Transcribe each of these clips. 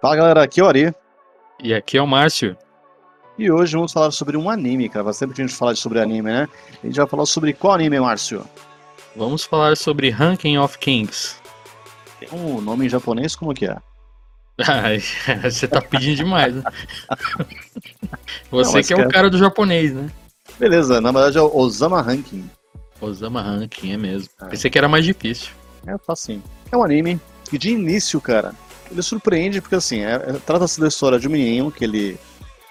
Fala galera, aqui é o Ari. E aqui é o Márcio. E hoje vamos falar sobre um anime, cara. Faz tempo que a gente fala sobre anime, né? A gente vai falar sobre qual anime, Márcio? Vamos falar sobre Ranking of Kings. Tem um nome em japonês, como que é? você tá pedindo demais, né? Você Não, que é o cara do japonês, né? Beleza, na verdade é o Osama Ranking. Osama Ranking, é mesmo. É. Pensei que era mais difícil. É facinho. É um anime que de início, cara, ele surpreende porque assim, é, é, trata-se da história de um menino que ele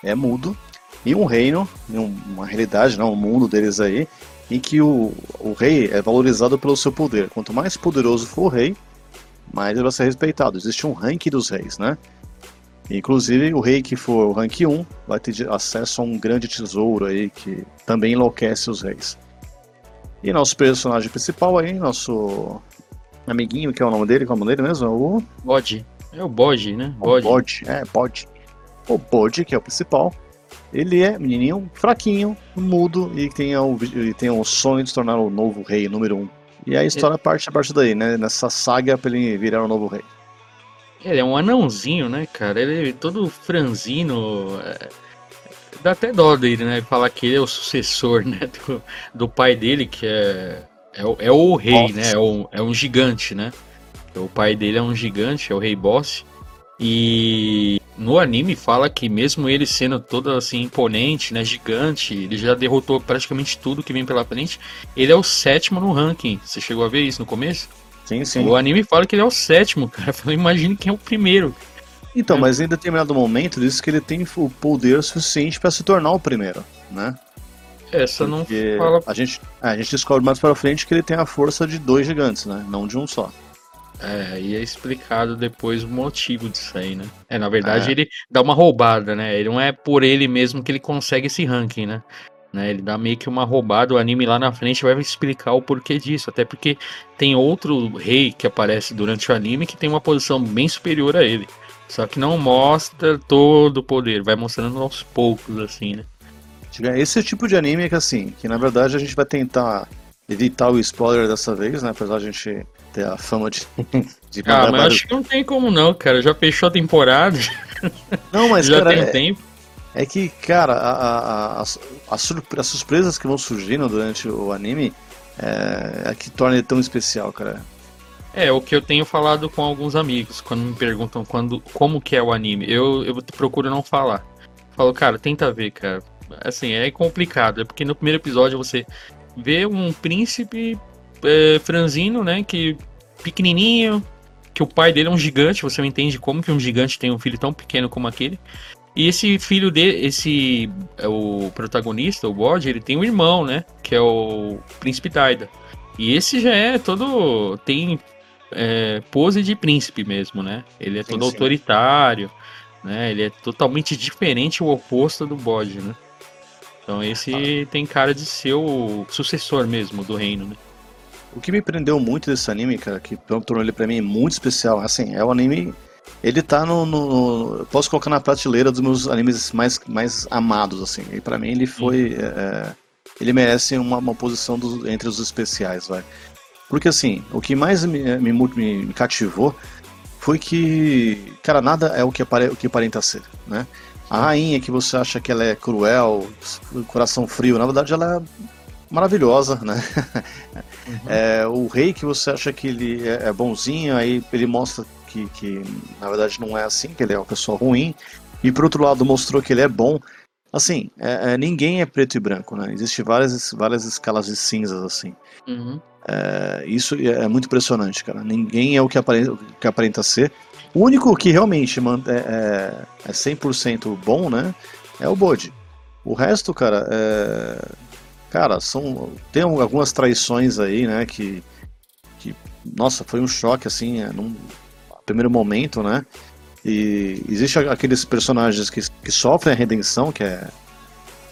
é mudo em um reino, em uma realidade, não, um mundo deles aí, em que o, o rei é valorizado pelo seu poder. Quanto mais poderoso for o rei, mais ele vai ser respeitado. Existe um ranking dos reis, né? Inclusive, o rei que for o rank 1 vai ter acesso a um grande tesouro aí que também enlouquece os reis. E nosso personagem principal aí, nosso amiguinho, que é o nome dele, qual é o nome dele mesmo? O Bode. É o Bode, né? Bode. O Bode, é, Bode. O Bode, que é o principal, ele é menininho fraquinho, mudo e tem o, e tem o sonho de se tornar o novo rei número 1. E a história ele... parte a partir daí, né? Nessa saga pra ele virar o novo rei. Ele é um anãozinho, né, cara? Ele é todo franzino. É... Dá até dó dele, né? Falar que ele é o sucessor, né? Do, do pai dele, que é. É o, é o rei, Nossa. né? É, o, é um gigante, né? O pai dele é um gigante, é o rei boss. E no anime fala que mesmo ele sendo todo assim imponente, né, gigante, ele já derrotou praticamente tudo que vem pela frente. Ele é o sétimo no ranking. Você chegou a ver isso no começo? Sim, sim. O anime fala que ele é o sétimo, cara. Eu imagine quem é o primeiro. Então, é. mas em determinado momento diz que ele tem o poder suficiente para se tornar o primeiro, né? Essa Porque não fala. A gente, a gente descobre mais para frente que ele tem a força de dois gigantes, né? Não de um só. É, e é explicado depois o motivo disso aí, né? É, na verdade, é. ele dá uma roubada, né? Ele não é por ele mesmo que ele consegue esse ranking, né? né? Ele dá meio que uma roubada, o anime lá na frente vai explicar o porquê disso. Até porque tem outro rei que aparece durante o anime que tem uma posição bem superior a ele. Só que não mostra todo o poder, vai mostrando aos poucos, assim, né? Esse é o tipo de anime que, assim, que na verdade a gente vai tentar evitar o spoiler dessa vez, né? Apesar de a gente ter a fama de. de ah, mas acho que não tem como não, cara. Já fechou a temporada. Não, mas já cara, tem é, tempo. É que, cara, a, a, a, as surpresas que vão surgindo durante o anime é, é que torna ele tão especial, cara. É, o que eu tenho falado com alguns amigos, quando me perguntam quando, como que é o anime, eu, eu procuro não falar. Falo, cara, tenta ver, cara. Assim, é complicado, é porque no primeiro episódio você vê um príncipe é, franzino, né? Que pequenininho, que o pai dele é um gigante. Você não entende como que um gigante tem um filho tão pequeno como aquele. E esse filho dele, esse é o protagonista, o Bode, ele tem um irmão, né? Que é o Príncipe Daida. E esse já é todo. tem é, pose de príncipe mesmo, né? Ele é sim, todo sim. autoritário, né? Ele é totalmente diferente, o oposto do Bode, né? Então esse tem cara de ser o sucessor mesmo do reino, né? O que me prendeu muito desse anime, cara, que tornou ele pra mim muito especial, assim, é o anime. Ele tá no, no, Posso colocar na prateleira dos meus animes mais, mais amados, assim. E pra mim ele foi. É, é, ele merece uma, uma posição dos, entre os especiais, vai. Porque assim, o que mais me, me, me, me cativou foi que, cara, nada é o que, apare, o que aparenta ser, né? A rainha que você acha que ela é cruel, coração frio, na verdade ela é maravilhosa, né? Uhum. É, o rei que você acha que ele é, é bonzinho, aí ele mostra que, que na verdade não é assim, que ele é uma pessoa ruim. E por outro lado mostrou que ele é bom. Assim, é, é, ninguém é preto e branco, né? Existem várias, várias escalas de cinzas, assim. Uhum. É, isso é, é muito impressionante, cara. Ninguém é o que aparenta, o que aparenta ser. O único que realmente é, é, é 100% bom, né? É o Bode. O resto, cara, é Cara, são tem algumas traições aí, né, que, que nossa, foi um choque assim, é, num primeiro momento, né? E existe aqueles personagens que, que sofrem a redenção, que é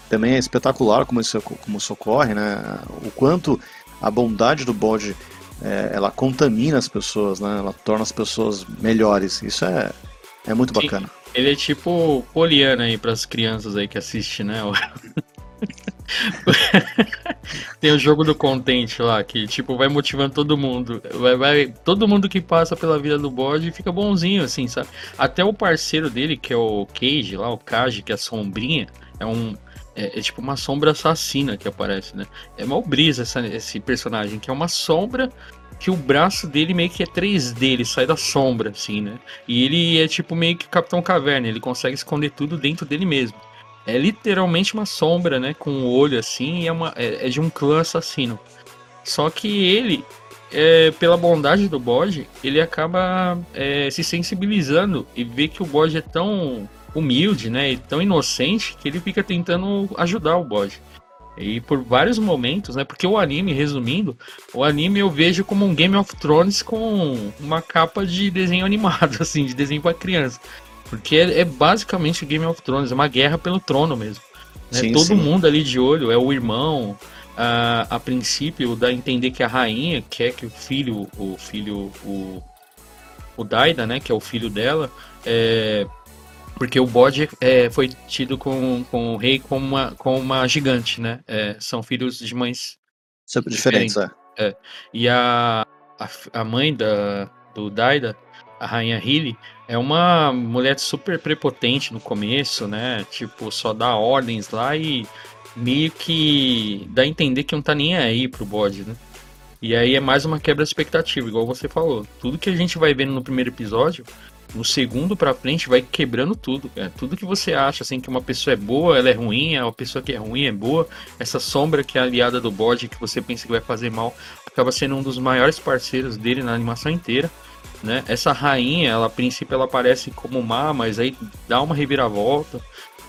também é espetacular como isso, como isso ocorre, né? O quanto a bondade do bode é, ela contamina as pessoas, né? Ela torna as pessoas melhores. Isso é, é muito Sim, bacana. Ele é tipo Poliana aí para as crianças aí que assistem, né? tem o jogo do contente lá, que tipo, vai motivando todo mundo. Vai, vai, todo mundo que passa pela vida do bode fica bonzinho, assim, sabe? Até o parceiro dele, que é o Cage lá, o Cage, que é a sombrinha, é um. É, é, tipo uma sombra assassina que aparece, né? É mal brisa essa, esse personagem, que é uma sombra que o braço dele meio que é 3D, ele sai da sombra, assim, né? E ele é tipo meio que Capitão Caverna, ele consegue esconder tudo dentro dele mesmo. É literalmente uma sombra, né? Com o um olho assim, e é, uma, é, é, de um clã assassino. Só que ele, é, pela bondade do bode, ele acaba é, se sensibilizando e vê que o bode é tão humilde, né? E tão inocente que ele fica tentando ajudar o bode. E por vários momentos, né? Porque o anime, resumindo, o anime eu vejo como um Game of Thrones com uma capa de desenho animado, assim, de desenho para criança. Porque é, é, basicamente Game of Thrones, é uma guerra pelo trono mesmo. Né? Sim, Todo sim. mundo ali de olho, é o irmão. A, a princípio dá a entender que a rainha quer que o filho, o filho, o, o Daida, né, que é o filho dela, é, porque o bode é, foi tido com, com o rei como uma, como uma gigante, né? É, são filhos de mães Sempre diferentes, diferentes é. é. E a, a, a, mãe da, do Daida, a rainha Hilly, é uma mulher super prepotente no começo, né? Tipo, só dá ordens lá e meio que dá a entender que não tá nem aí pro bode, né? E aí é mais uma quebra de expectativa, igual você falou. Tudo que a gente vai vendo no primeiro episódio no segundo para frente vai quebrando tudo, cara. Tudo que você acha assim que uma pessoa é boa, ela é ruim, a pessoa que é ruim é boa. Essa sombra que é aliada do bode que você pensa que vai fazer mal, acaba sendo um dos maiores parceiros dele na animação inteira. Né? Essa rainha, ela a princípio ela aparece como má, mas aí dá uma reviravolta,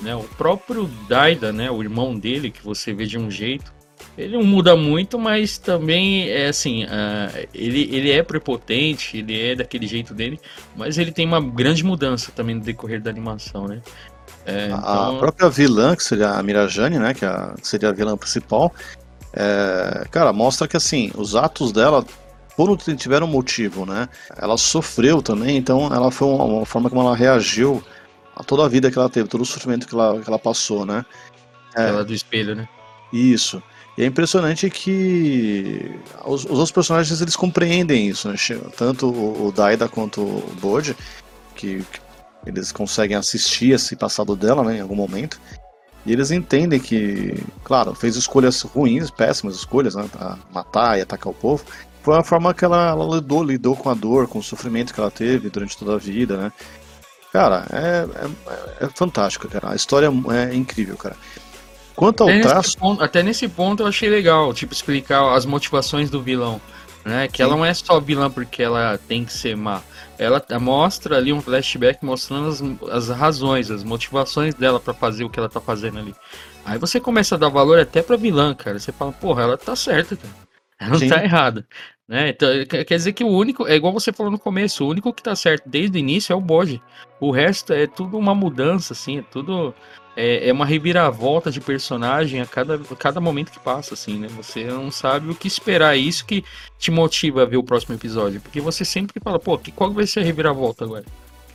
né? O próprio Daida, né, o irmão dele que você vê de um jeito, ele não muda muito, mas também é assim, uh, ele, ele é prepotente, ele é daquele jeito dele, mas ele tem uma grande mudança também no decorrer da animação, né? É, então... A própria vilã, que seria a Mirajane, né, que, é a, que seria a vilã principal, é, cara, mostra que assim, os atos dela por tiveram motivo, né? Ela sofreu também, então ela foi uma, uma, forma como ela reagiu a toda a vida que ela teve, todo o sofrimento que ela, que ela passou, né? É, ela do espelho, né? Isso. E é impressionante que os, os outros personagens eles compreendem isso, né? tanto o, o Daida quanto o Bode, que, que, eles conseguem assistir esse passado dela né, em algum momento. E eles entendem que, claro, fez escolhas ruins, péssimas escolhas, né, para matar e atacar o povo. Foi a forma que ela, ela, lidou, lidou com a dor, com o sofrimento que ela teve durante toda a vida, né? Cara, é, é, é fantástico, cara. A história é incrível, cara. Quanto ao até traço. Nesse ponto, até nesse ponto eu achei legal, tipo, explicar as motivações do vilão. Né? Que Sim. ela não é só vilã porque ela tem que ser má. Ela mostra ali um flashback mostrando as, as razões, as motivações dela para fazer o que ela tá fazendo ali. Aí você começa a dar valor até pra vilã, cara. Você fala, porra, ela tá certa, cara. Ela não Sim. tá errada. Né? Então, quer dizer que o único, é igual você falou no começo, o único que tá certo desde o início é o bode. O resto é tudo uma mudança, assim, é tudo é, é uma reviravolta de personagem a cada, a cada momento que passa, assim, né? Você não sabe o que esperar, é isso que te motiva a ver o próximo episódio, porque você sempre fala, pô, que, qual vai ser a reviravolta agora?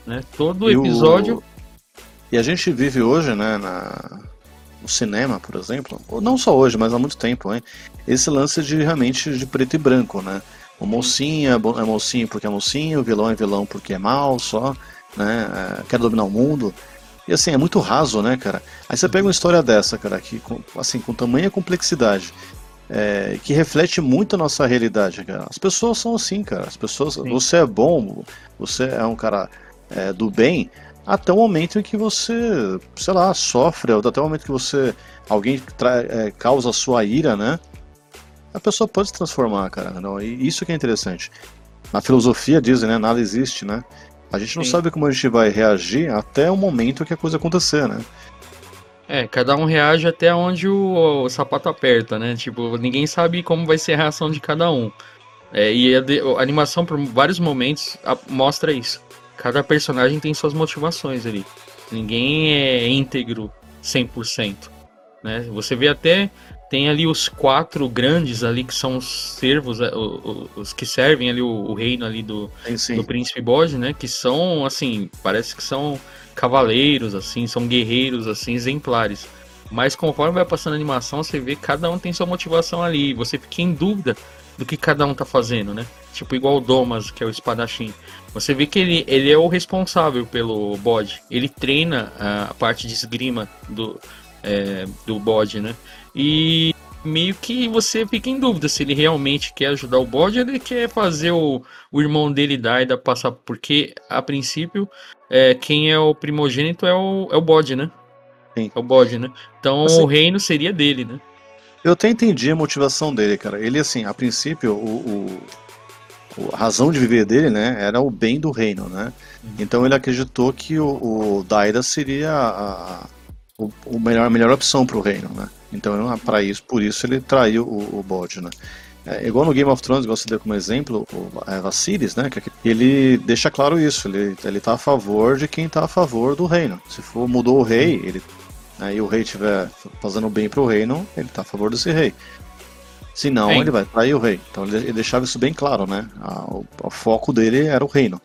Né? Todo e episódio. O... E a gente vive hoje, né, na... no cinema, por exemplo, ou não só hoje, mas há muito tempo, hein? esse lance de realmente de preto e branco, né? O mocinho é, é mocinho porque é mocinho, o vilão é vilão porque é mal só, né? É, quer dominar o mundo. E assim, é muito raso, né, cara? Aí você pega uma história dessa, cara, que assim, com tamanha complexidade, é, que reflete muito a nossa realidade, cara. As pessoas são assim, cara. As pessoas. Sim. Você é bom, você é um cara é, do bem, até o momento em que você, sei lá, sofre, ou até o momento que você. alguém é, causa a sua ira, né? A pessoa pode se transformar, cara. Não? E isso que é interessante. Na filosofia dizem, né? Nada existe, né? A gente não Sim. sabe como a gente vai reagir até o momento que a coisa acontecer, né? É, cada um reage até onde o, o sapato aperta, né? Tipo, ninguém sabe como vai ser a reação de cada um. É, e a, de, a, animação, por vários momentos, a, mostra isso. Cada personagem tem suas motivações ali. Ninguém é íntegro 100%. Né? Você vê até tem ali os quatro grandes ali que são os servos, é, os que servem ali o, o reino ali do, sim. do príncipe Bode, né? Que são assim, parece que são cavaleiros, assim, são guerreiros assim exemplares. Mas conforme vai passando a animação, você vê que cada um tem sua motivação ali. Você fica em dúvida do que cada um tá fazendo, né? Tipo, igual o Domas, que é o espadachim. Você vê que ele, ele é o responsável pelo bode. Ele treina a parte de esgrima do, é, do bode, né? E meio que você fica em dúvida se ele realmente quer ajudar o bode ou ele quer fazer o, o irmão dele Daida passar. Porque, a princípio, é, quem é o primogênito é o, é o bode, né? Sim. É o bode, né? Então assim, o reino seria dele, né? Eu até entendi a motivação dele, cara. Ele, assim, a princípio, o, o a razão de viver dele, né, era o bem do reino, né? Uhum. Então ele acreditou que o, o Daida seria a, o, o melhor, a melhor opção para o reino, né? Então, para isso, por isso ele traiu o, o bode, né? É, igual no Game of Thrones, igual você deu como exemplo, o é, Vassilis, né? Que ele deixa claro isso, ele, ele tá a favor de quem tá a favor do reino. Se for mudou o rei, ele, né, e o rei estiver fazendo bem pro reino, ele tá a favor desse rei. Se não, ele vai trair o rei. Então ele, ele deixava isso bem claro, né? A, o, o, foco dele era o reino.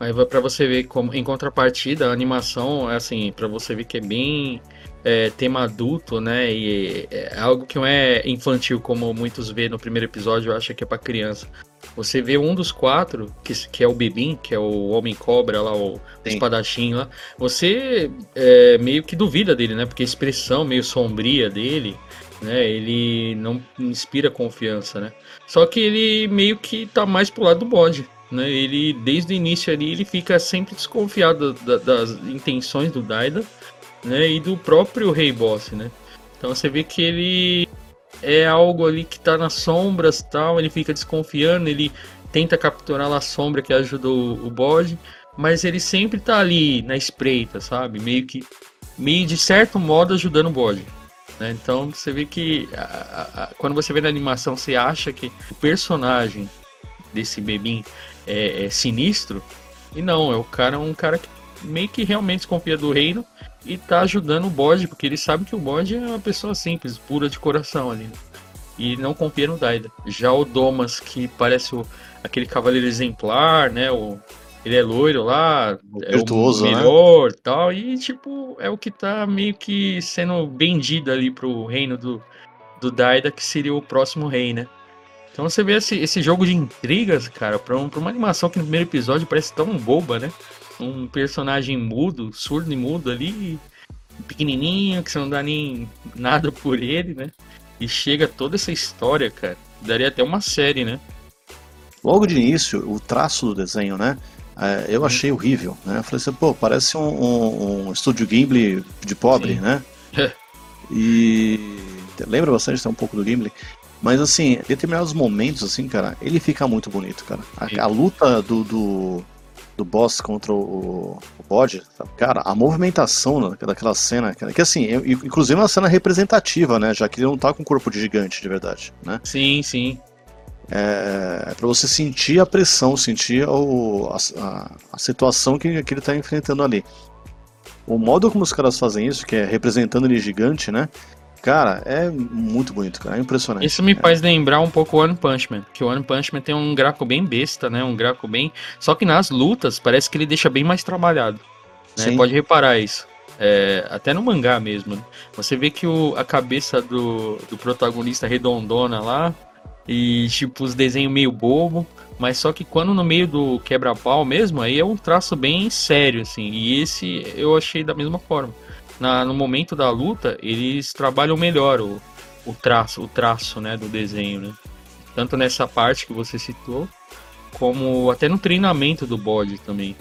Aí vai para você ver como, em contrapartida, a animação, é assim, para você ver que é bem é, tema adulto, né? E é algo que não é infantil, como muitos vê no primeiro episódio, eu acho que é para criança. Você vê um dos quatro, que, que é o Bebim, que é o Homem-Cobra lá, o Sim. espadachim lá, você é, meio que duvida dele, né? Porque a expressão meio sombria dele, né? Ele não inspira confiança, né? Só que ele meio que tá mais pro lado do bode. Né, ele desde o início ali ele fica sempre desconfiado da, das intenções do Daida né? E do próprio Rei Boss, né? Então você vê que ele é algo ali que tá nas sombras tal, ele fica desconfiando, ele tenta capturar a sombra que ajuda o, bode, mas ele sempre tá ali na espreita, sabe? Meio que, meio de certo modo ajudando o bode. Né? Então você vê que a, a, a, quando você vê na animação, você acha que o personagem desse Bebim é, é sinistro, e não, é o cara um cara que meio que realmente desconfia do reino e tá ajudando o bode, porque ele sabe que o bode é uma pessoa simples, pura de coração ali. Né? E não confia no Daida. Já o Domas, que parece o, aquele cavaleiro exemplar, né? O, ele é loiro lá, é Virtuoso, o né? melhor né? tal. E, tipo, é o que tá meio que sendo vendido ali pro reino do, do Daida, que seria o próximo rei, né? Então você vê esse, esse jogo de intrigas, cara, pra, um, pra uma animação que no primeiro episódio parece tão boba, né? um personagem mudo, surdo e mudo ali, pequenininho, que você não dá nem nada por ele, né? E chega toda essa história, cara. Daria até uma série, né? Logo de início, o traço do desenho, né? É, eu achei horrível, né? Eu falei assim, pô, parece um, um, um estúdio Gimli de pobre, Sim. né? e lembra bastante um pouco do Gimli. Mas assim, em determinados momentos, assim, cara, ele fica muito bonito, cara. A, a luta do, do, do boss contra o, o bode, cara, a movimentação daquela cena, cara, que assim, inclusive é uma cena representativa, né? Já que ele não tá com corpo de gigante, de verdade, né? Sim, sim. É, é para você sentir a pressão, sentir o, a, a, situação que, que ele tá enfrentando ali. O modo como os caras fazem isso, que é representando ele gigante, né? Cara, é muito bonito, cara. É impressionante. Isso me é. faz lembrar um pouco o One Punch Man. Que o One Punch Man tem um gráfico bem besta, né? Um gráfico bem. Só que nas lutas parece que ele deixa bem mais trabalhado. Né? Pode reparar isso. É, até no mangá mesmo. Né? Você vê que o, a cabeça do, do protagonista redondona lá. E tipo, os desenhos meio bobo. Mas só que quando no meio do quebra-pau mesmo, aí é um traço bem sério, assim. E esse eu achei da mesma forma na, no momento da luta, eles trabalham melhor o, o traço, o traço né, do desenho, né? Tanto nessa parte que você citou, como até no treinamento do bode também.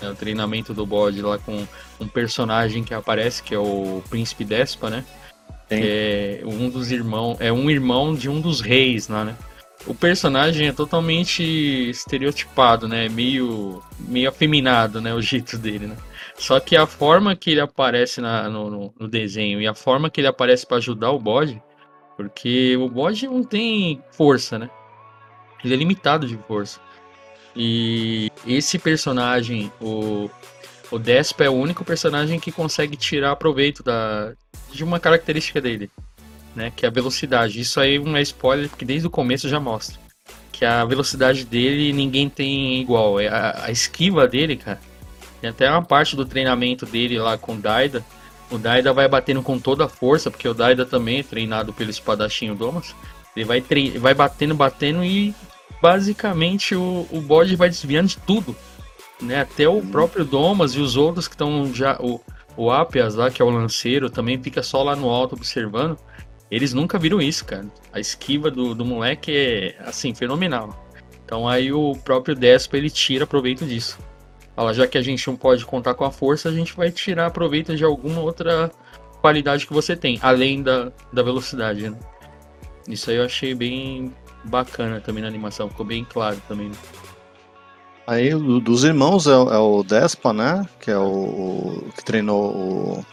É, o treinamento do bode lá com um personagem que aparece, que é o Príncipe Despa, né? é um dos irmãos, é um irmão de um dos reis lá, né? O personagem é totalmente estereotipado, né? Meio, meio afeminado, né? O jeito dele, né? Só que a forma que ele aparece na, no, no, desenho e a forma que ele aparece para ajudar o bode, porque o bode não tem força, né? Ele é limitado de força. E esse personagem, o, o Despa, é o único personagem que consegue tirar proveito da, de uma característica dele, né? Que é a velocidade. Isso aí não é spoiler, porque desde o começo já mostra. Que a velocidade dele ninguém tem igual. É a, a esquiva dele, cara tem até uma parte do treinamento dele lá com o Daida, O Daida vai batendo com toda a força, porque o Daida também é treinado pelo espadachinho Domas. Ele vai, vai batendo, batendo e basicamente o, o bode vai desviando de tudo. Né? Até o próprio Domas e os outros que estão já. O, o Apias lá, que é o lanceiro, também fica só lá no alto observando. Eles nunca viram isso, cara. A esquiva do, do moleque é, assim, fenomenal. Então aí o próprio Despa, ele tira proveito disso. Fala, já que a gente não pode contar com a força, a gente vai tirar proveito de alguma outra qualidade que você tem, além da, da velocidade, né? Isso aí eu achei bem bacana também na animação, ficou bem claro também. Né? Aí dos irmãos é, é, o Despa, né? Que é o, o que treinou o,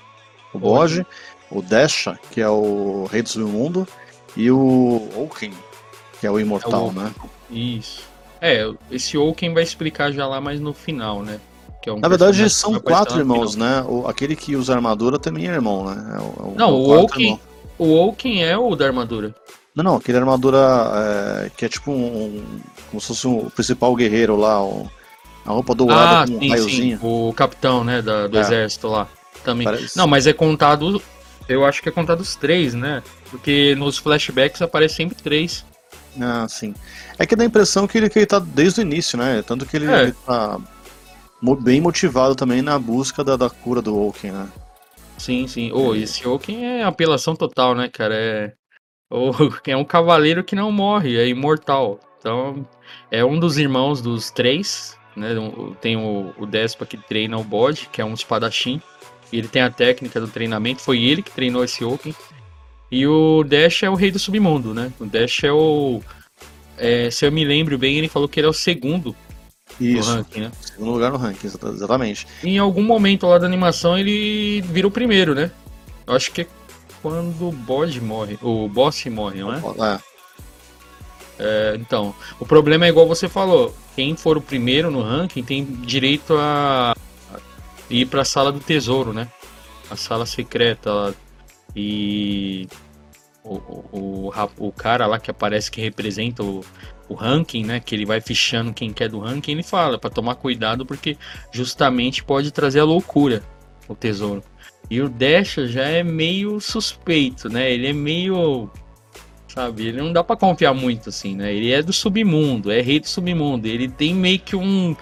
o Boge, o Desha, que é o Rei do Submundo, e o Oaken, que é o Imortal, é o... né? Isso. É, esse Oaken vai explicar já lá mais no final, né? É um Na verdade, são quatro irmãos, né? O, aquele que usa armadura também é irmão, né? É o, é o, não, o, o Oaken, o Oaken é o da armadura. Não, não, aquele armadura é, que é tipo um. Como se fosse um, o principal guerreiro lá, o, a roupa dourada ah, com um sim, raiozinho. Sim. O capitão, né, da, do é. exército lá. Também. Parece. Não, mas é contado. Eu acho que é contado os três, né? Porque nos flashbacks aparece sempre três. Ah, sim. É que dá a impressão que ele, que ele tá desde o início, né? Tanto que ele, é. ele tá bem motivado também na busca da, da cura do Oaken, né? Sim, sim. Oh, esse Oaken é apelação total, né, cara? É, oh, é um cavaleiro que não morre, é imortal. Então, é um dos irmãos dos três, né? Tem o, o Despa que treina o bode, que é um espadachim. Ele tem a técnica do treinamento, foi ele que treinou esse Oaken. E o Dash é o rei do submundo, né? O Dash é o. É, se eu me lembro bem, ele falou que ele é o segundo Isso, no ranking, né? Segundo lugar no ranking, exatamente. Em algum momento lá da animação ele vira o primeiro, né? Eu acho que é quando o bode morre. O boss morre, não é? É. é? Então, o problema é igual você falou. Quem for o primeiro no ranking tem direito a ir para a sala do tesouro, né? A sala secreta e o, o, o, o cara lá que aparece que representa o, o ranking, né? Que ele vai fichando quem quer do ranking, ele fala para tomar cuidado porque justamente pode trazer a loucura o tesouro. E o Dash já é meio suspeito, né? Ele é meio. Sabe? Ele não dá para confiar muito assim, né? Ele é do submundo, é rei do submundo. Ele tem meio que um.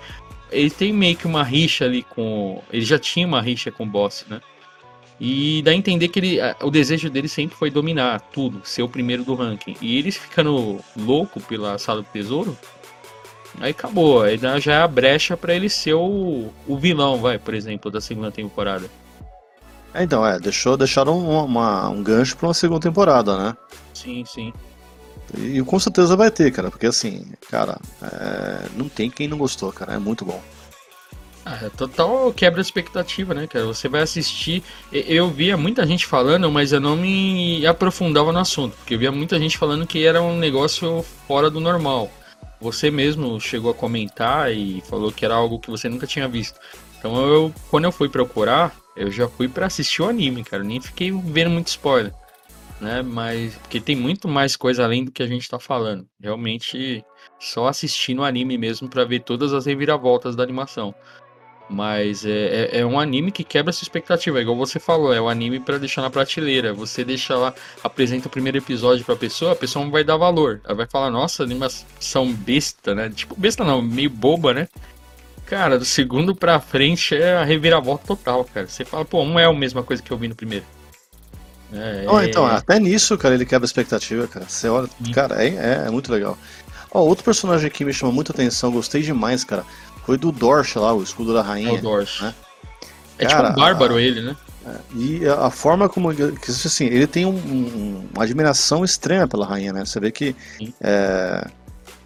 Ele tem meio que uma rixa ali com. Ele já tinha uma rixa com o boss, né? E dá a entender que ele, o desejo dele sempre foi dominar tudo, ser o primeiro do ranking. E eles ficando louco pela sala do tesouro, aí acabou. Aí já é a brecha para ele ser o, o vilão, vai, por exemplo, da segunda temporada. É, então, é, deixou, deixaram uma, uma, um gancho pra uma segunda temporada, né? Sim, sim. E, e com certeza vai ter, cara, porque assim, cara, é, não tem quem não gostou, cara, é muito bom. Ah, total quebra expectativa, né, cara? Você vai assistir. Eu via muita gente falando, mas eu não me aprofundava no assunto, porque eu via muita gente falando que era um negócio fora do normal. Você mesmo chegou a comentar e falou que era algo que você nunca tinha visto. Então eu, quando eu fui procurar, eu já fui para assistir o anime, cara. Nem fiquei vendo muito spoiler, né? Mas porque tem muito mais coisa além do que a gente tá falando. Realmente só assistindo o anime mesmo para ver todas as reviravoltas da animação. Mas é, é, é, um anime que quebra essa expectativa, igual você falou, é um anime para deixar na prateleira. Você deixa lá, apresenta o primeiro episódio pra pessoa, a pessoa não vai dar valor. Ela vai falar, nossa, animação besta, né? Tipo, besta não, meio boba, né? Cara, do segundo pra frente é a reviravolta total, cara. Você fala, pô, não é a mesma coisa que eu vi no primeiro. É, oh, então, até nisso, cara, ele quebra a expectativa, cara. Você olha, cara, é, é, é muito legal. Ó, outro personagem que me chama muita atenção, gostei demais, cara foi do Dorsch lá, o escudo da rainha. É o Dorsch. Né? É Cara, tipo um bárbaro a, ele, né? É, e a, forma como. Que, assim, ele tem um, um, uma admiração extrema pela rainha, né? Você vê que. É,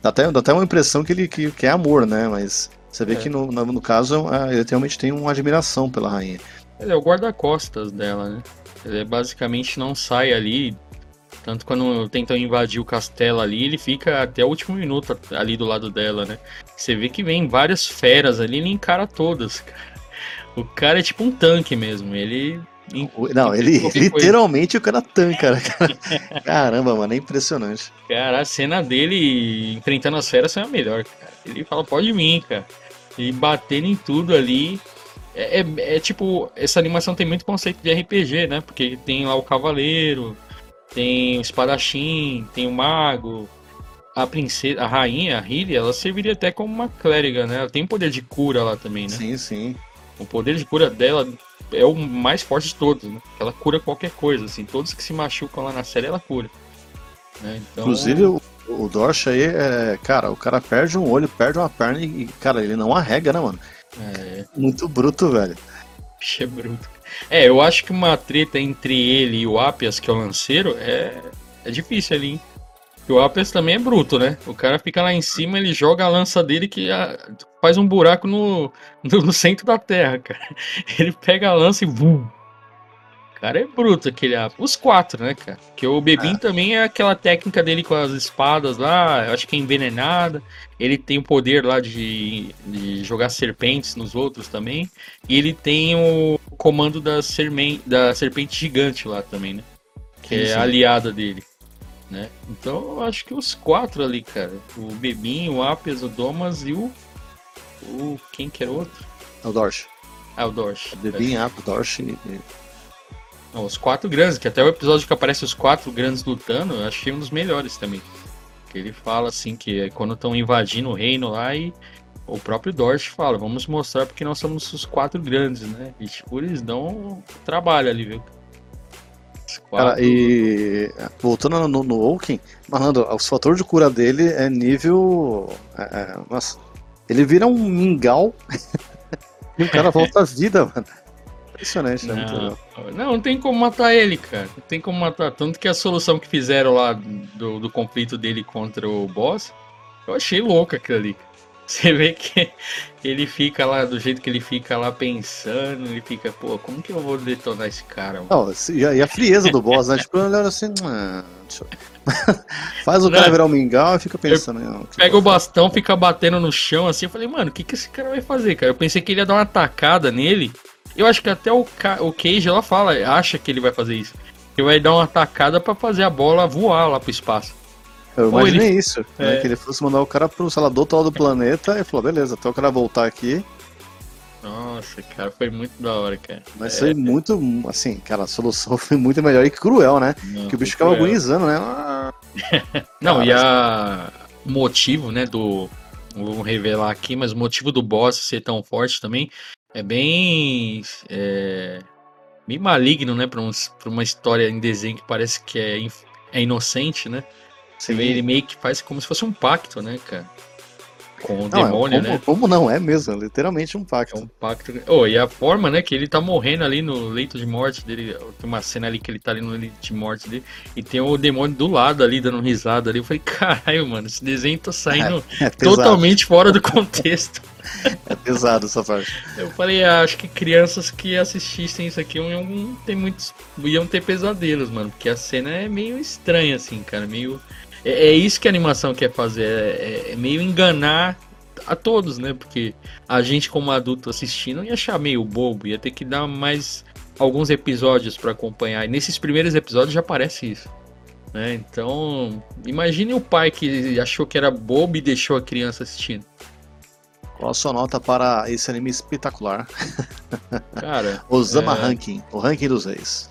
dá, até, dá até uma impressão que ele que, que é amor, né? Mas você vê é. que no, no, no, caso é, ele realmente tem uma admiração pela rainha. Ele é o guarda-costas dela, né? Ele basicamente não sai ali tanto quando tentam invadir o castelo ali, ele fica até o último minuto ali do lado dela, né? Você vê que vem várias feras ali, ele encara todas, cara. O cara é tipo um tanque mesmo, ele. Não, ele literalmente o cara tanca, cara. Caramba, mano, é impressionante. Cara, a cena dele enfrentando as feras foi a melhor, cara. Ele fala, pode vir, cara. E batendo em tudo ali. É, é, é, tipo, essa animação tem muito conceito de RPG, né? Porque tem lá o cavaleiro, tem o espadachim, tem o mago, a princesa, a rainha, a Hylia, ela serviria até como uma clériga, né? Ela tem poder de cura lá também, né? Sim, sim. O poder de cura dela é o mais forte de todos, né? Ela cura qualquer coisa, assim. Todos que se machucam lá na série, ela cura. Né? Então... Inclusive, o, o Dorsch aí, é, cara, o cara perde um olho, perde uma perna e, cara, ele não arrega, né, mano? É. Muito bruto, velho. Bicho é bruto. É, eu acho que uma treta entre ele e o Apias, que é o lanceiro, é, é difícil ali, hein? o Apias também é bruto, né? O cara fica lá em cima, ele joga a lança dele que a, faz um buraco no, no, no, centro da terra, cara. Ele pega a lança e vum. O cara é bruto, aquele Apias. Os quatro, né, cara? Porque o Bebin é. também é aquela técnica dele com as espadas lá, eu acho que é envenenada. Ele tem o poder lá de, de jogar serpentes nos outros também. E ele tem o comando da, sermen, da serpente gigante lá também, né? Que sim, é sim. aliada dele né? Então eu acho que os quatro ali, cara. O Bebin, o Apias, o Domas e o. O. Quem que era o outro? É o Dorsch. Ah, o Dorsch. Bebin, é. Apias, Dorsch e. Os quatro grandes, que até o episódio que aparece os quatro grandes lutando, eu achei um dos melhores também. Que ele fala assim que é quando estão invadindo o reino lá e o próprio Dorsch fala, vamos mostrar porque nós somos os quatro grandes, né? E tipo, eles dão trabalho ali, viu? Cara, e voltando no, no Oaken, mano, o fator de cura dele é nível. É, é, nossa, ele vira um mingau e o cara volta à vida, mano. Impressionante, né? Muito não, não tem como matar ele, cara. Não tem como matar. Tanto que a solução que fizeram lá do, do conflito dele contra o boss, eu achei louca aquilo ali. Você vê que ele fica lá, do jeito que ele fica lá pensando, ele fica, pô, como que eu vou detonar esse cara? Não, e a frieza do boss, né? Tipo, olha assim, ah, faz o não, cara virar um mingau e fica pensando. Não, pega o bastão, fica batendo no chão assim. Eu falei, mano, o que, que esse cara vai fazer, cara? Eu pensei que ele ia dar uma tacada nele. Eu acho que até o, o Cage ela fala, acha que ele vai fazer isso. Ele vai dar uma tacada para fazer a bola voar lá pro espaço. Eu imaginei ele... isso, né, é... que ele fosse mandar o cara pro, sei lá, do outro lado do planeta e falou, beleza, até o cara voltar aqui. Nossa, cara, foi muito da hora, cara. Mas é... foi muito, assim, cara, a solução foi muito melhor e cruel, né? Não, que o bicho ficava agonizando, né? Não, cara, e a... o motivo, né, do... Vou revelar aqui, mas o motivo do boss ser tão forte também é bem... É... Bem maligno, né, pra, um, pra uma história em desenho que parece que é, é inocente, né? Você vê, ele meio que faz como se fosse um pacto, né, cara? Com o não, demônio, como, né? Como não? É mesmo, literalmente um pacto. É um pacto. Oh, e a forma, né, que ele tá morrendo ali no leito de morte dele. Tem uma cena ali que ele tá ali no leito de morte dele. E tem o demônio do lado ali, dando risada ali. Eu falei, caralho, mano, esse desenho tá saindo é, é totalmente fora do contexto. É pesado essa parte. Eu falei, ah, acho que crianças que assistissem isso aqui iam ter muitos. iam ter pesadelos, mano. Porque a cena é meio estranha, assim, cara. Meio é, é isso que a animação quer fazer, é, é, meio enganar a todos, né? Porque a gente como adulto assistindo ia achar meio bobo, ia ter que dar mais alguns episódios para acompanhar. E nesses primeiros episódios já aparece isso. Né? Então, imagine o pai que achou que era bobo e deixou a criança assistindo. Qual a sua nota para esse anime espetacular? Cara, Osama é... Ranking, o ranking dos reis.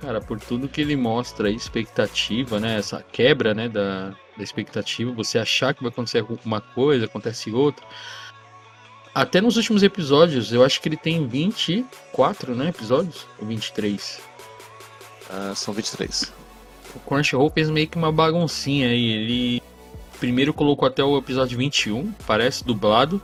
Cara, por tudo que ele mostra aí, expectativa, né? Essa quebra, né, da, da expectativa, você achar que vai acontecer uma coisa, acontece outra. Até nos últimos episódios, eu acho que ele tem 24, né, episódios? Ou 23? Uh, são 23. O Crunchyroll fez meio que uma baguncinha aí. Ele primeiro colocou até o episódio 21, parece, dublado.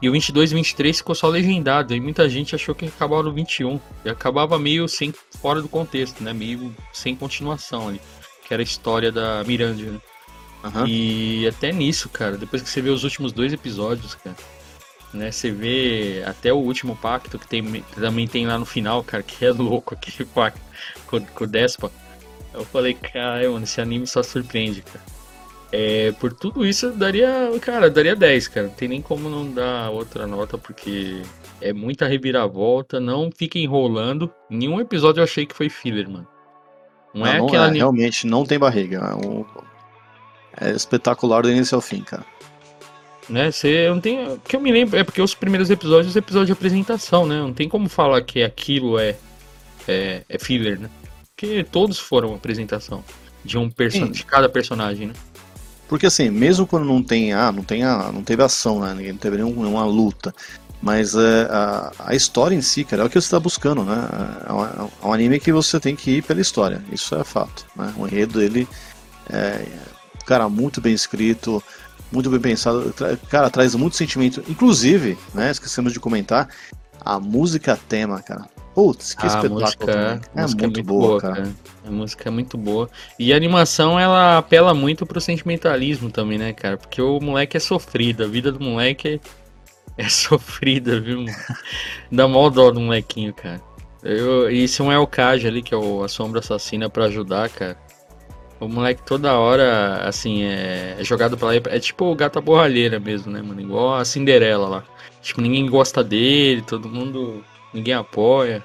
E o 22 e 23 ficou só legendado. E muita gente achou que acabava no 21. E acabava meio sem fora do contexto, né? Meio sem continuação ali. Que era a história da Miranda, né? Uhum. E até nisso, cara, depois que você vê os últimos dois episódios, cara, né? Você vê até o último pacto que, tem, que também tem lá no final, cara, que é louco aquele pacto com, com o Despa. Eu falei, cara, mano, esse anime só surpreende, cara. É, por tudo isso, daria, cara, daria 10, cara. Não tem nem como não dar outra nota, porque é muita reviravolta. Não fica enrolando. Nenhum episódio eu achei que foi filler, mano. Não, não é não aquela. É, realmente não tem barriga. É, um... é espetacular do início ao fim, cara. né? Você não tem. que eu me lembro, é porque os primeiros episódios, os episódios de apresentação, né? Não tem como falar que aquilo é, é, é filler, né? Porque todos foram apresentação de um person... de cada personagem, né? Porque assim, mesmo quando não tem, ah, não tem a, não teve ação, né? Ninguém teve nenhuma luta. Mas é, a, a história em si, cara, é o que você está buscando, né? É um, é um, anime que você tem que ir pela história, isso é fato. Né? O enredo dele é, cara, muito bem escrito, muito bem pensado. Cara, traz muito sentimento. Inclusive, né, esquecemos de comentar, a música tema, cara. Putz, que a espetáculo música, também. É, é muito, muito boa, boa cara. cara. A música é muito boa. E a animação, ela apela muito pro sentimentalismo também, né, cara? Porque o moleque é sofrido, a vida do moleque é, é sofrida, viu? Dá mó dó do molequinho, cara. Eu, e se um é o ali, que é o, a sombra assassina pra ajudar, cara. O moleque toda hora, assim, é, é jogado pra lá. É tipo o gata borralheira mesmo, né, mano? Igual a Cinderela lá. Tipo, ninguém gosta dele, todo mundo. Ninguém apoia.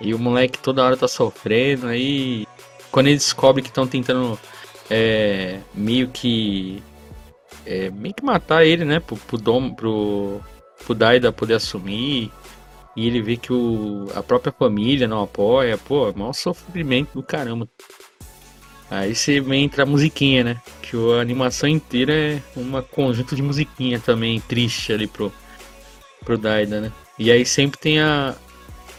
E o moleque toda hora tá sofrendo. Aí. Quando ele descobre que estão tentando. É, meio que. É, meio que matar ele, né? Pro, pro, Dom, pro, pro Daida poder assumir. E ele vê que o, a própria família não apoia. Pô, maior sofrimento do caramba. Aí você entra a musiquinha, né? Que a animação inteira é um conjunto de musiquinha também triste ali pro, pro Daida, né? E aí sempre tem a.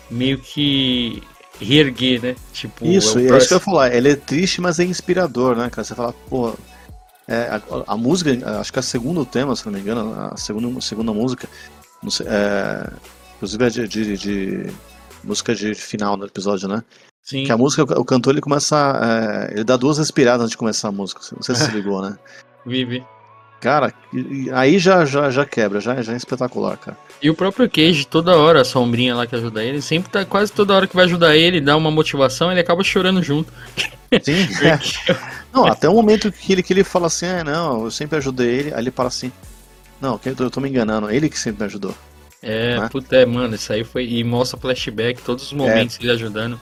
meio que. reerguer, né? Tipo, Isso, é é isso que eu ia falar. Ele é triste, mas é inspirador, né, cara? Você fala, pô. É, a, a, música, acho que é o segundo tema, se não me engano, a segunda, segunda música, sei, é, inclusive é de, de, de, música de final do episódio, né? Sim. Que a música, o cantor ele começa. É, ele dá duas respiradas antes de começar a música. Não sei se você ligou, né? Vive. Cara, aí já, já, já quebra, já, já é espetacular, cara. E o próprio Cage, toda hora, a sombrinha lá que ajuda ele, sempre tá quase toda hora que vai ajudar ele, dá uma motivação, ele acaba chorando junto. Sim. não, até o momento que ele, que ele fala assim, ah, não, eu sempre ajudei ele, aí ele fala assim, não, eu tô me enganando, ele que sempre me ajudou. É, né? puta, é, mano, isso aí foi. E mostra flashback, todos os momentos é. ele ajudando.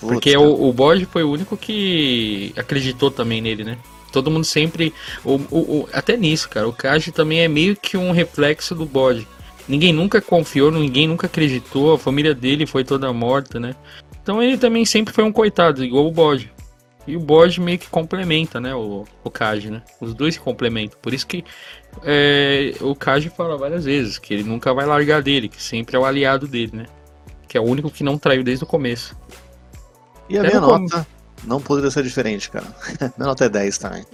Porque o, o Borges foi o único que acreditou também nele, né? Todo mundo sempre. O, o, o, até nisso, cara. O Kaji também é meio que um reflexo do bode. Ninguém nunca confiou, ninguém nunca acreditou. A família dele foi toda morta, né? Então ele também sempre foi um coitado, igual o bode. E o bode meio que complementa, né? O, o Kaji, né? Os dois se complementam. Por isso que é, o Kaji fala várias vezes que ele nunca vai largar dele, que sempre é o aliado dele, né? Que é o único que não traiu desde o começo. E a minha nota não poderia ser diferente, cara. minha nota é 10 também.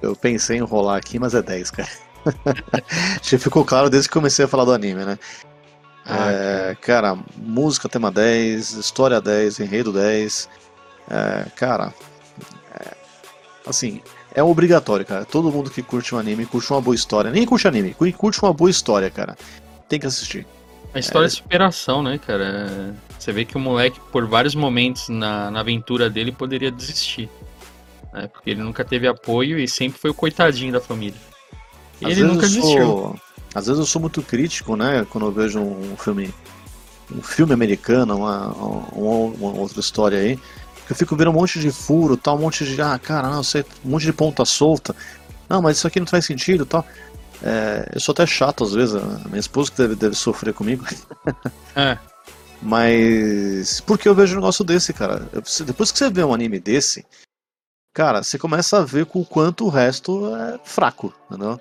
Eu pensei em rolar aqui, mas é 10, cara. Já ficou claro desde que comecei a falar do anime, né? Ah, é, cara, música tema 10, história 10, enredo 10. É, cara, é, assim, é obrigatório, cara. Todo mundo que curte um anime, curte uma boa história. Nem curte anime, curte uma boa história, cara. Tem que assistir. A história é de superação, né, cara? Você vê que o moleque, por vários momentos na, na aventura dele, poderia desistir. Né? Porque ele nunca teve apoio e sempre foi o coitadinho da família. E às ele nunca sou, desistiu. Às vezes eu sou muito crítico, né? Quando eu vejo um filme. Um filme americano, uma, uma, uma outra história aí. Que eu fico vendo um monte de furo, tal, um monte de. Ah, cara, não sei, um monte de ponta solta. Não, mas isso aqui não faz sentido tal. É, eu sou até chato às vezes, a minha esposa que deve, deve sofrer comigo. É. Mas. Porque eu vejo um negócio desse, cara. Depois que você vê um anime desse, cara, você começa a ver com o quanto o resto é fraco, entendeu?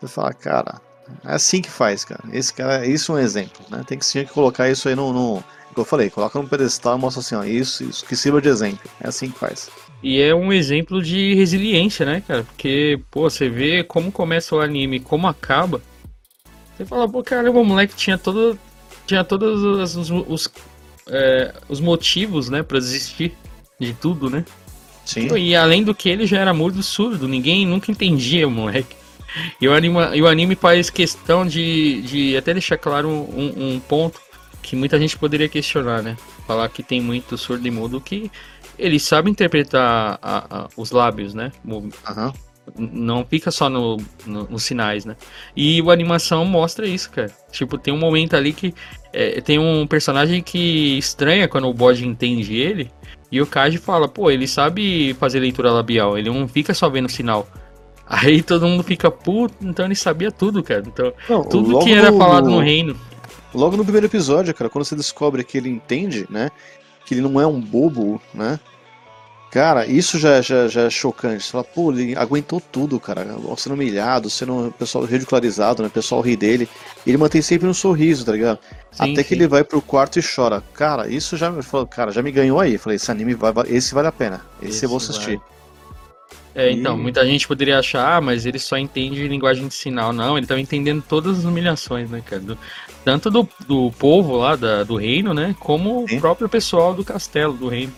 Você fala, cara, é assim que faz, cara. Esse cara, isso é um exemplo, né? Tem que sim que colocar isso aí no. no como eu falei, coloca num pedestal e mostra assim, ó, isso, isso que sirva de exemplo. É assim que faz. E é um exemplo de resiliência, né, cara? Porque, pô, você vê como começa o anime como acaba. Você fala, pô, caramba, o moleque tinha todo. Tinha todos os, os, é, os motivos, né, pra desistir de tudo, né? Sim. E além do que ele já era mudo surdo, ninguém nunca entendia o moleque. E o anime, e o anime faz questão de, de até deixar claro um, um ponto que muita gente poderia questionar, né? Falar que tem muito surdo e mudo que ele sabe interpretar a, a, os lábios, né? Uhum. Não fica só no, no, nos sinais, né? E a animação mostra isso, cara. Tipo, tem um momento ali que é, tem um personagem que estranha quando o bode entende ele. E o Kaji fala, pô, ele sabe fazer leitura labial, ele não fica só vendo sinal. Aí todo mundo fica puto, então ele sabia tudo, cara. Então, Não, tudo que era no- falado no reino. Logo no primeiro episódio, cara, quando você descobre que ele entende, né? Que ele não é um bobo, né? Cara, isso já, já, já é chocante. Você fala, pô, ele aguentou tudo, cara. Sendo humilhado, sendo o pessoal ridicularizado, né? O pessoal ri dele. Ele mantém sempre um sorriso, tá ligado? Sim, Até que sim. ele vai pro quarto e chora. Cara, isso já me falou, cara, já me ganhou aí. Falei, esse anime vai, vai- esse vale a pena. Esse, eu vou Esse assistir. É, então, E- muita gente poderia achar, ah, mas ele só entende linguagem de sinal. Não, ele tava entendendo todas as humilhações, né, cara? Do- tanto do, do povo lá, da- do reino, né? Como Sim. o próprio pessoal do castelo, do reino.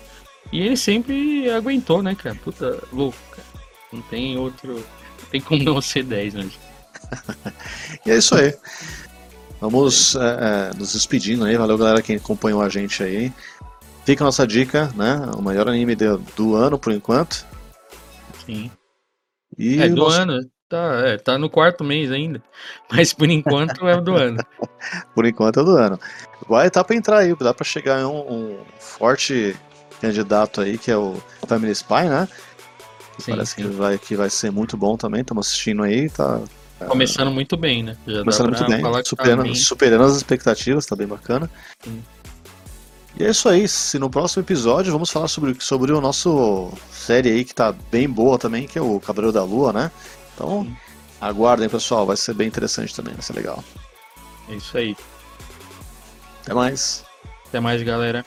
E ele sempre aguentou, né, cara? Puta, louco, cara. Não tem outro. Não tem como não ser 10, né? E é isso aí. Vamos é, é, nos despedindo aí. Valeu, galera, que acompanhou a gente aí. Fica a nossa dica, né? O maior anime do, do ano, por enquanto. Sim. E É, do nosso- ano. Tá, é, tá no quarto mês ainda. Mas por enquanto é o do ano. por enquanto é do ano. Vai tá pra entrar aí, dá pra chegar um, um forte candidato aí, que é o Family Spy, né? Sim, Parece sim. que vai, que vai ser muito bom também. Estamos assistindo aí, tá Começando muito bem, né? Já começando muito bem, que tá superando, bem. superando as expectativas, tá bem bacana. Sim. E é isso aí. Se no próximo episódio vamos falar sobre, sobre o nosso série aí que tá bem boa também, que é o Cavaleiro da Lua, né? Então, Sim. aguardem, pessoal. Vai ser bem interessante também, vai ser legal. É isso aí. Até mais. Até mais, galera.